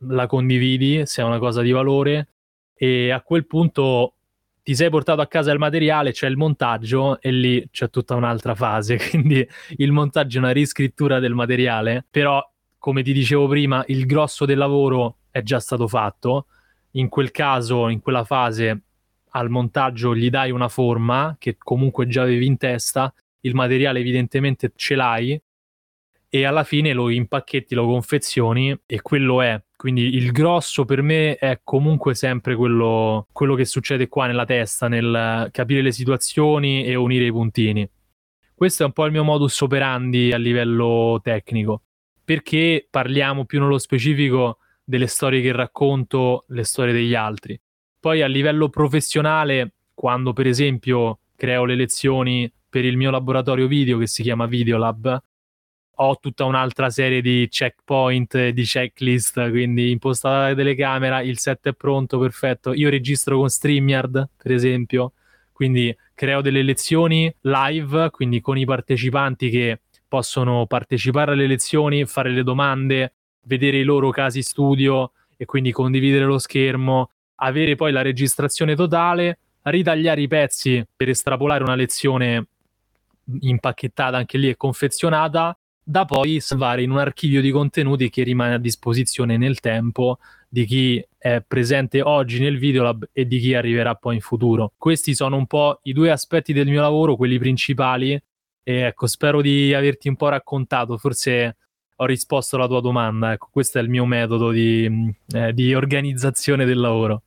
la condividi, se è una cosa di valore e a quel punto ti sei portato a casa il materiale, c'è il montaggio e lì c'è tutta un'altra fase, quindi il montaggio è una riscrittura del materiale, però come ti dicevo prima il grosso del lavoro è già stato fatto. In quel caso, in quella fase, al montaggio gli dai una forma che comunque già avevi in testa, il materiale evidentemente ce l'hai e alla fine lo impacchetti, lo confezioni e quello è. Quindi il grosso per me è comunque sempre quello, quello che succede qua nella testa, nel capire le situazioni e unire i puntini. Questo è un po' il mio modus operandi a livello tecnico, perché parliamo più nello specifico delle storie che racconto, le storie degli altri. Poi a livello professionale, quando per esempio creo le lezioni per il mio laboratorio video che si chiama Videolab, ho tutta un'altra serie di checkpoint, di checklist, quindi impostata la telecamera, il set è pronto, perfetto. Io registro con StreamYard, per esempio, quindi creo delle lezioni live, quindi con i partecipanti che possono partecipare alle lezioni, fare le domande, vedere i loro casi studio e quindi condividere lo schermo, avere poi la registrazione totale, ritagliare i pezzi per estrapolare una lezione impacchettata anche lì e confezionata, da poi salvare in un archivio di contenuti che rimane a disposizione nel tempo di chi è presente oggi nel Videolab e di chi arriverà poi in futuro. Questi sono un po' i due aspetti del mio lavoro, quelli principali. E ecco, spero di averti un po' raccontato, forse ho risposto alla tua domanda. Ecco, questo è il mio metodo di, eh, di organizzazione del lavoro.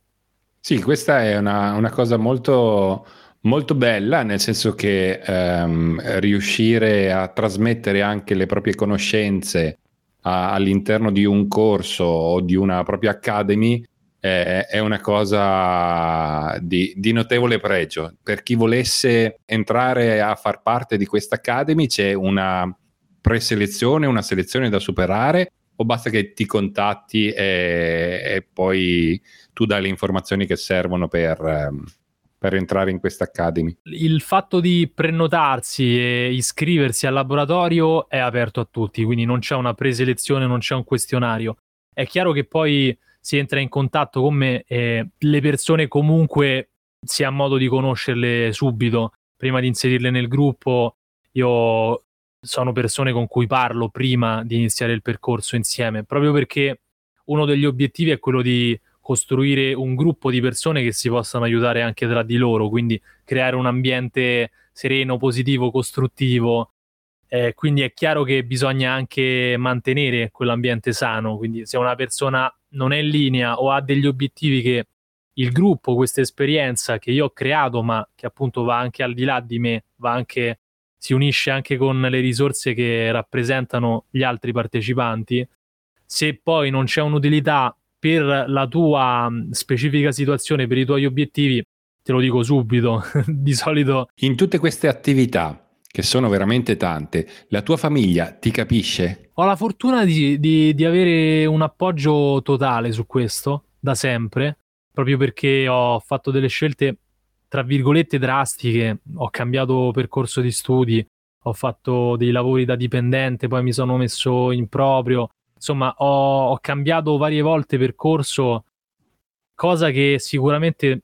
Sì, questa è una, una cosa molto, molto bella, nel senso che ehm, riuscire a trasmettere anche le proprie conoscenze a, all'interno di un corso o di una propria academy è, è una cosa di, di, notevole pregio. Per chi volesse entrare a far parte di questa academy c'è una preselezione, una selezione da superare o basta che ti contatti e, e poi tu dai le informazioni che servono per, ehm, per entrare in questa academy? Il fatto di prenotarsi e iscriversi al laboratorio è aperto a tutti, quindi non c'è una preselezione, non c'è un questionario. È chiaro che poi si entra in contatto con me e le persone comunque si ha modo di conoscerle subito prima di inserirle nel gruppo. Io sono persone con cui parlo prima di iniziare il percorso insieme, proprio perché uno degli obiettivi è quello di costruire un gruppo di persone che si possano aiutare anche tra di loro, quindi creare un ambiente sereno, positivo, costruttivo. Eh, quindi è chiaro che bisogna anche mantenere quell'ambiente sano, quindi se una persona non è in linea o ha degli obiettivi che il gruppo, questa esperienza che io ho creato, ma che appunto va anche al di là di me, va anche si unisce anche con le risorse che rappresentano gli altri partecipanti. Se poi non c'è un'utilità per la tua mm, specifica situazione, per i tuoi obiettivi, te lo dico subito, di solito... In tutte queste attività che sono veramente tante. La tua famiglia ti capisce? Ho la fortuna di, di, di avere un appoggio totale su questo, da sempre, proprio perché ho fatto delle scelte, tra virgolette, drastiche. Ho cambiato percorso di studi, ho fatto dei lavori da dipendente, poi mi sono messo in proprio. Insomma, ho, ho cambiato varie volte percorso, cosa che sicuramente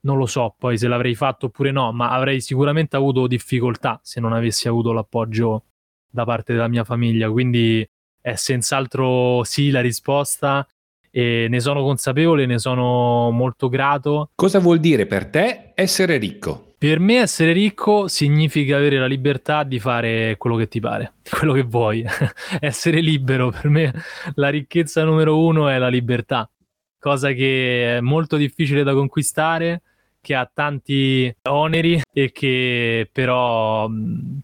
non lo so poi se l'avrei fatto oppure no, ma avrei sicuramente avuto difficoltà se non avessi avuto l'appoggio da parte della mia famiglia. Quindi è senz'altro sì la risposta e ne sono consapevole, ne sono molto grato. Cosa vuol dire per te essere ricco? Per me essere ricco significa avere la libertà di fare quello che ti pare, quello che vuoi. essere libero, per me la ricchezza numero uno è la libertà, cosa che è molto difficile da conquistare che ha tanti oneri e che però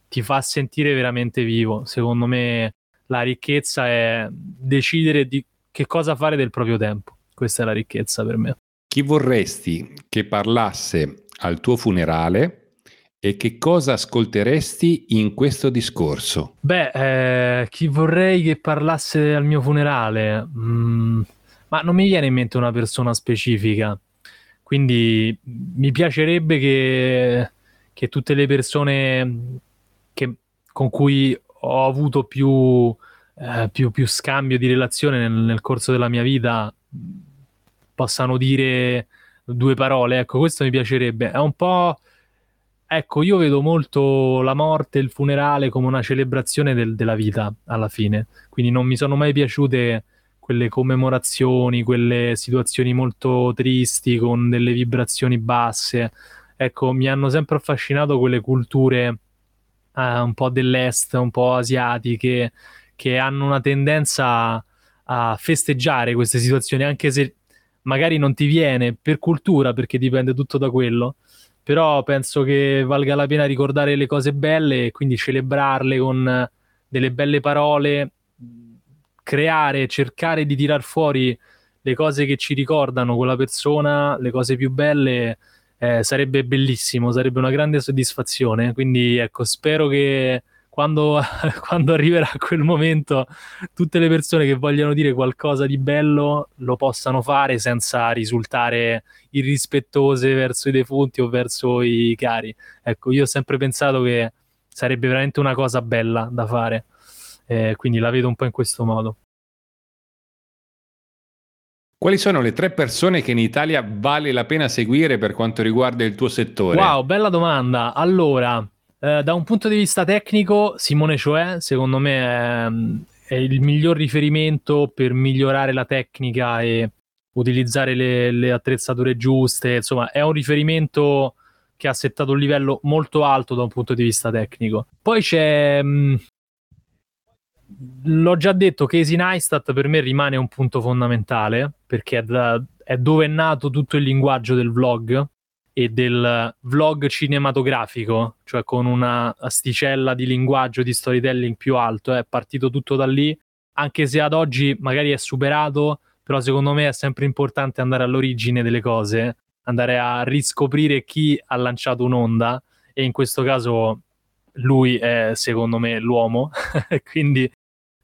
ti fa sentire veramente vivo. Secondo me la ricchezza è decidere di che cosa fare del proprio tempo. Questa è la ricchezza per me. Chi vorresti che parlasse al tuo funerale e che cosa ascolteresti in questo discorso? Beh, eh, chi vorrei che parlasse al mio funerale? Mm, ma non mi viene in mente una persona specifica. Quindi mi piacerebbe che, che tutte le persone che, con cui ho avuto più, eh, più, più, scambio di relazione nel, nel, corso della mia vita possano dire due parole. Ecco, questo mi piacerebbe. È un po'. Ecco, io vedo molto la morte, il funerale come una celebrazione del, della vita alla fine. Quindi non mi sono mai piaciute quelle commemorazioni, quelle situazioni molto tristi con delle vibrazioni basse. Ecco, mi hanno sempre affascinato quelle culture uh, un po' dell'est, un po' asiatiche, che hanno una tendenza a festeggiare queste situazioni, anche se magari non ti viene per cultura, perché dipende tutto da quello. Però penso che valga la pena ricordare le cose belle e quindi celebrarle con delle belle parole creare, cercare di tirar fuori le cose che ci ricordano quella persona, le cose più belle, eh, sarebbe bellissimo, sarebbe una grande soddisfazione. Quindi ecco, spero che quando, quando, arriverà quel momento tutte le persone che vogliono dire qualcosa di bello lo possano fare senza risultare irrispettose verso i defunti o verso i cari. Ecco, io ho sempre pensato che sarebbe veramente una cosa bella da fare eh, quindi la vedo un po' in questo modo. Quali sono le tre persone che in Italia vale la pena seguire per quanto riguarda il tuo settore? Wow, bella domanda. Allora, eh, da un punto di vista tecnico, Simone Cioè, secondo me, è, è, il miglior riferimento per migliorare la tecnica e utilizzare le, le attrezzature giuste. Insomma, è un riferimento che ha settato un livello molto alto da un punto di vista tecnico. Poi c'è mh, l'ho già detto, Casey Neistat per me rimane un punto fondamentale perché è, da, è, dove è nato tutto il linguaggio del vlog e del vlog cinematografico, cioè con una asticella di linguaggio di storytelling più alto. È partito tutto da lì, anche se ad oggi magari è superato, però secondo me è sempre importante andare all'origine delle cose, andare a riscoprire chi ha lanciato un'onda e in questo caso lui è secondo me l'uomo, quindi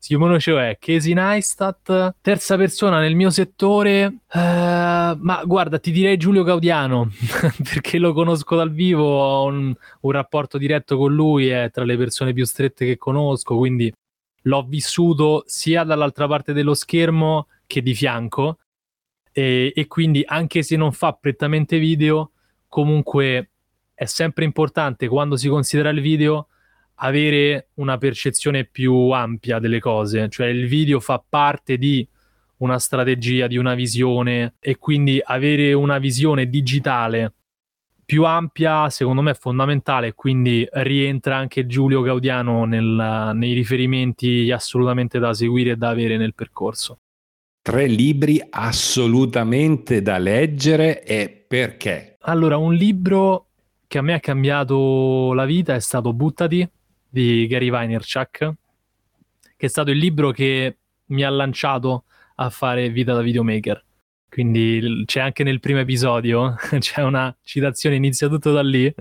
Simone Cioè, Casey Neistat, terza persona nel mio settore, uh, ma guarda, ti direi Giulio Gaudiano, perché lo conosco dal vivo, ho un, un, rapporto diretto con lui, è tra le persone più strette che conosco, quindi l'ho vissuto sia dall'altra parte dello schermo che di fianco, e, e quindi anche se non fa prettamente video, comunque è sempre importante quando si considera il video avere una percezione più ampia delle cose, cioè il video fa parte di una strategia, di una visione e quindi avere una visione digitale più ampia secondo me è fondamentale, quindi rientra anche Giulio Gaudiano nel, nei riferimenti assolutamente da seguire e da avere nel percorso. Tre libri assolutamente da leggere e perché? Allora, un libro che a me ha cambiato la vita è stato Buttati di Gary Vaynerchuk, che è stato il libro che mi ha lanciato a fare vita da videomaker. Quindi c'è anche nel primo episodio, c'è una citazione, inizia tutto da lì.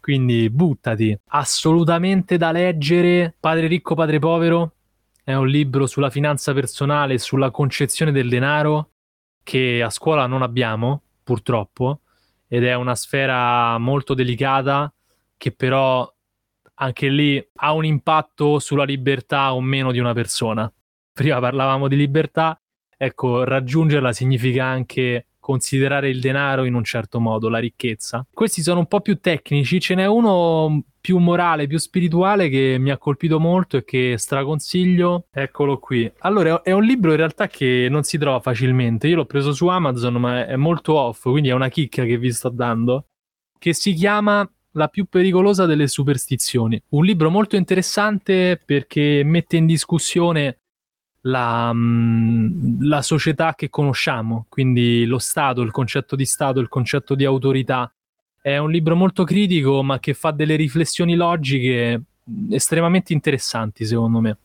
Quindi buttati. Assolutamente da leggere Padre ricco, padre povero. È un libro sulla finanza personale sulla concezione del denaro che a scuola non abbiamo, purtroppo, ed è una sfera molto delicata che però anche lì ha un impatto sulla libertà o meno di una persona. Prima parlavamo di libertà, ecco, raggiungerla significa anche considerare il denaro in un certo modo, la ricchezza. Questi sono un po' più tecnici, ce n'è uno più morale, più spirituale che mi ha colpito molto e che straconsiglio. Eccolo qui. Allora, è un libro in realtà che non si trova facilmente. Io l'ho preso su Amazon, ma è molto off, quindi è una chicca che vi sto dando. Che si chiama La più pericolosa delle superstizioni. Un libro molto interessante perché mette in discussione la, mm, la, società che conosciamo, quindi lo Stato, il concetto di Stato, il concetto di autorità. È un libro molto critico, ma che fa delle riflessioni logiche mm, estremamente interessanti, secondo me.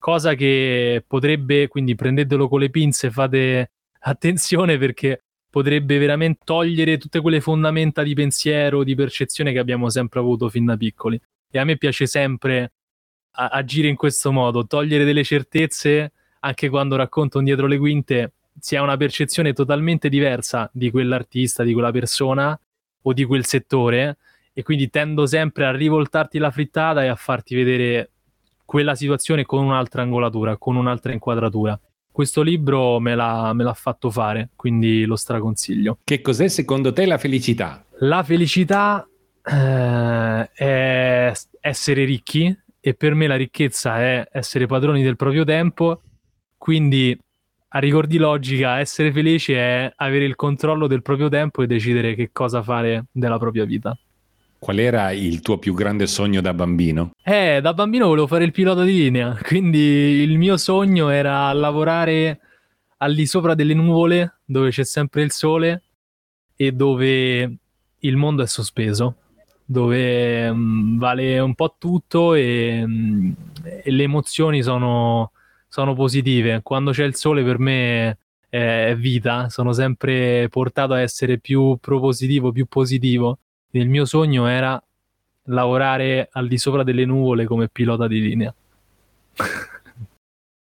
Cosa che potrebbe, quindi prendetelo con le pinze, fate attenzione perché potrebbe veramente togliere tutte quelle fondamenta di pensiero, di percezione che abbiamo sempre avuto fin da piccoli. E a me piace sempre agire in questo modo, togliere delle certezze anche quando racconto un dietro le quinte si ha una percezione totalmente diversa di quell'artista, di quella persona o di quel settore e quindi tendo sempre a rivoltarti la frittata e a farti vedere quella situazione con un'altra angolatura, con un'altra inquadratura. Questo libro me l'ha, me l'ha fatto fare, quindi lo straconsiglio. Che cos'è secondo te la felicità? La felicità eh, è essere ricchi e per me la ricchezza è essere padroni del proprio tempo quindi, a rigor di logica, essere felici è avere il controllo del proprio tempo e decidere che cosa fare della propria vita. Qual era il tuo più grande sogno da bambino? Eh, da bambino volevo fare il pilota di linea, quindi il mio sogno era lavorare al di sopra delle nuvole, dove c'è sempre il sole e dove il mondo è sospeso, dove mh, mm, vale un po' tutto e, mh, mm, e le emozioni sono sono positive. Quando c'è il sole per me è vita, sono sempre portato a essere più propositivo, più positivo. Il mio sogno era lavorare al di sopra delle nuvole come pilota di linea.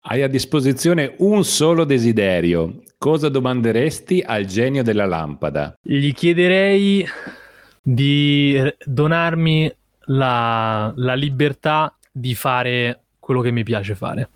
Hai a disposizione un solo desiderio. Cosa domanderesti al genio della lampada? Gli chiederei di donarmi la, la libertà di fare quello che mi piace fare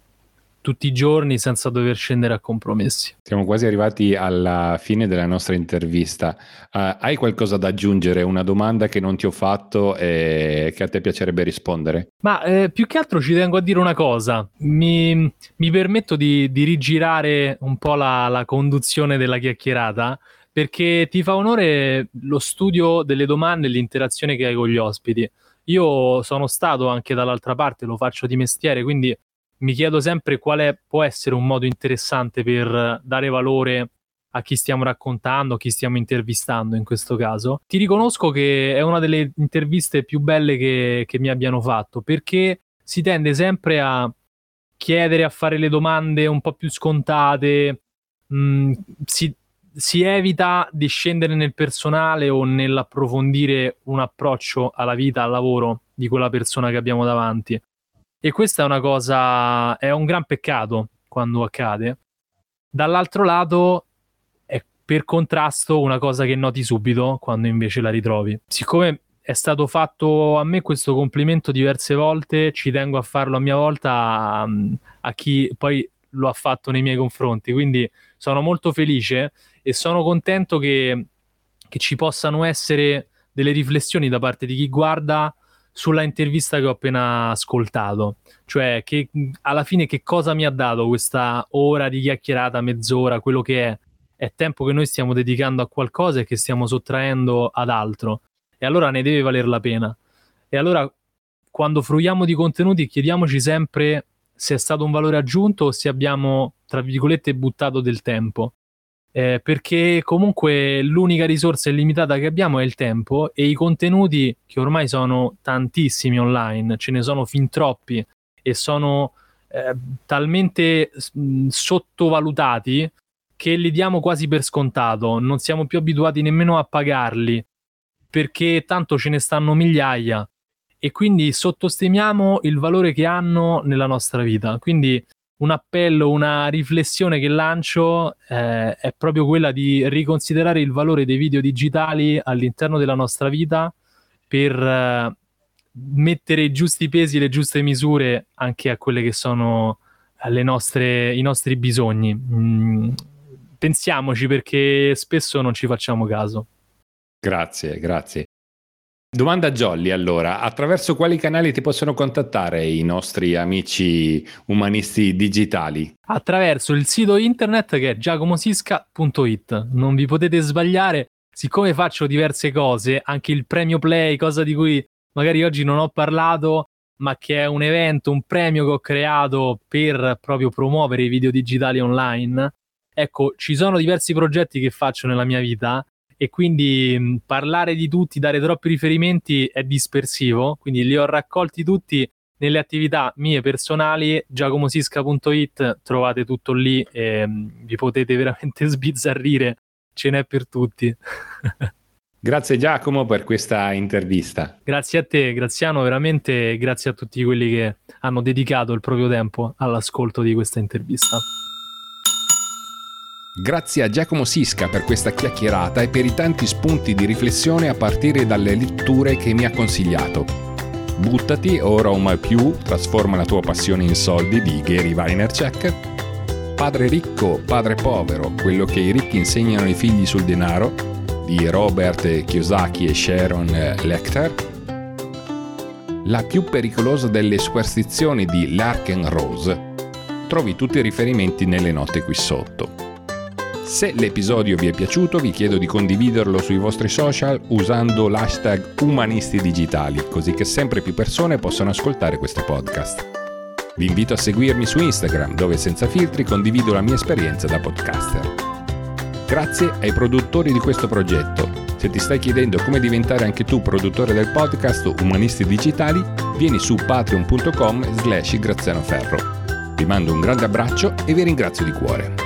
tutti i giorni senza dover scendere a compromessi. Siamo quasi arrivati alla fine della nostra intervista. Uh, hai qualcosa da aggiungere? Una domanda che non ti ho fatto e che a te piacerebbe rispondere? Ma eh, più che altro ci tengo a dire una cosa. Mi, mi permetto di, di, rigirare un po' la, la conduzione della chiacchierata perché ti fa onore lo studio delle domande e l'interazione che hai con gli ospiti. Io sono stato anche dall'altra parte, lo faccio di mestiere, quindi mi chiedo sempre quale può essere un modo interessante per dare valore a chi stiamo raccontando, a chi stiamo intervistando in questo caso. Ti riconosco che è una delle interviste più belle che, che mi abbiano fatto perché si tende sempre a chiedere, a fare le domande un po' più scontate, mh, mm, si, si evita di scendere nel personale o nell'approfondire un approccio alla vita, al lavoro di quella persona che abbiamo davanti. E questa è una cosa, è un gran peccato quando accade. Dall'altro lato, è per contrasto una cosa che noti subito quando invece la ritrovi. Siccome è stato fatto a me questo complimento diverse volte, ci tengo a farlo a mia volta a, a chi poi lo ha fatto nei miei confronti. Quindi sono molto felice e sono contento che, che ci possano essere delle riflessioni da parte di chi guarda sulla intervista che ho appena ascoltato, cioè che alla fine che cosa mi ha dato questa ora di chiacchierata, mezz'ora, quello che è, è tempo che noi stiamo dedicando a qualcosa e che stiamo sottraendo ad altro. E allora ne deve valer la pena. E allora quando fruiamo di contenuti chiediamoci sempre se è stato un valore aggiunto o se abbiamo, tra virgolette, buttato del tempo eh, perché comunque l'unica risorsa illimitata che abbiamo è il tempo e i contenuti che ormai sono tantissimi online, ce ne sono fin troppi e sono eh, talmente mh, sottovalutati che li diamo quasi per scontato, non siamo più abituati nemmeno a pagarli perché tanto ce ne stanno migliaia e quindi sottostimiamo il valore che hanno nella nostra vita. Quindi un appello, una riflessione che lancio eh, è proprio quella di riconsiderare il valore dei video digitali all'interno della nostra vita per eh, mettere i giusti pesi, le giuste misure anche a quelle che sono nostre, i nostri bisogni. Mm, pensiamoci perché spesso non ci facciamo caso. Grazie, grazie. Domanda Jolly, allora, attraverso quali canali ti possono contattare i nostri amici umanisti digitali? Attraverso il sito internet che è giacomosisca.it. Non vi potete sbagliare, siccome faccio diverse cose, anche il premio play, cosa di cui magari oggi non ho parlato, ma che è un evento, un premio che ho creato per proprio promuovere i video digitali online. Ecco, ci sono diversi progetti che faccio nella mia vita e quindi mh, parlare di tutti, dare troppi riferimenti è dispersivo, quindi li ho raccolti tutti nelle attività mie personali, giacomosisca.it, trovate tutto lì e mh, vi potete veramente sbizzarrire, ce n'è per tutti. Grazie Giacomo per questa intervista. Grazie a te, Graziano, veramente grazie a tutti quelli che hanno dedicato il proprio tempo all'ascolto di questa intervista. Grazie a Giacomo Sisca per questa chiacchierata e per i tanti spunti di riflessione a partire dalle letture che mi ha consigliato. Buttati, ora o mai più, trasforma la tua passione in soldi di Gary Vaynerchuk. Padre ricco, padre povero, quello che i ricchi insegnano ai figli sul denaro, di Robert Kiyosaki e Sharon Lecter. La più pericolosa delle superstizioni di Larken Rose. Trovi tutti i riferimenti nelle note qui sotto. Se l'episodio vi è piaciuto vi chiedo di condividerlo sui vostri social usando l'hashtag umanisti digitali, così che sempre più persone possano ascoltare questo podcast. Vi invito a seguirmi su Instagram, dove senza filtri condivido la mia esperienza da podcaster. Grazie ai produttori di questo progetto. Se ti stai chiedendo come diventare anche tu produttore del podcast Umanisti Digitali, vieni su patreon.com slash grazianoferro. Vi mando un grande abbraccio e vi ringrazio di cuore.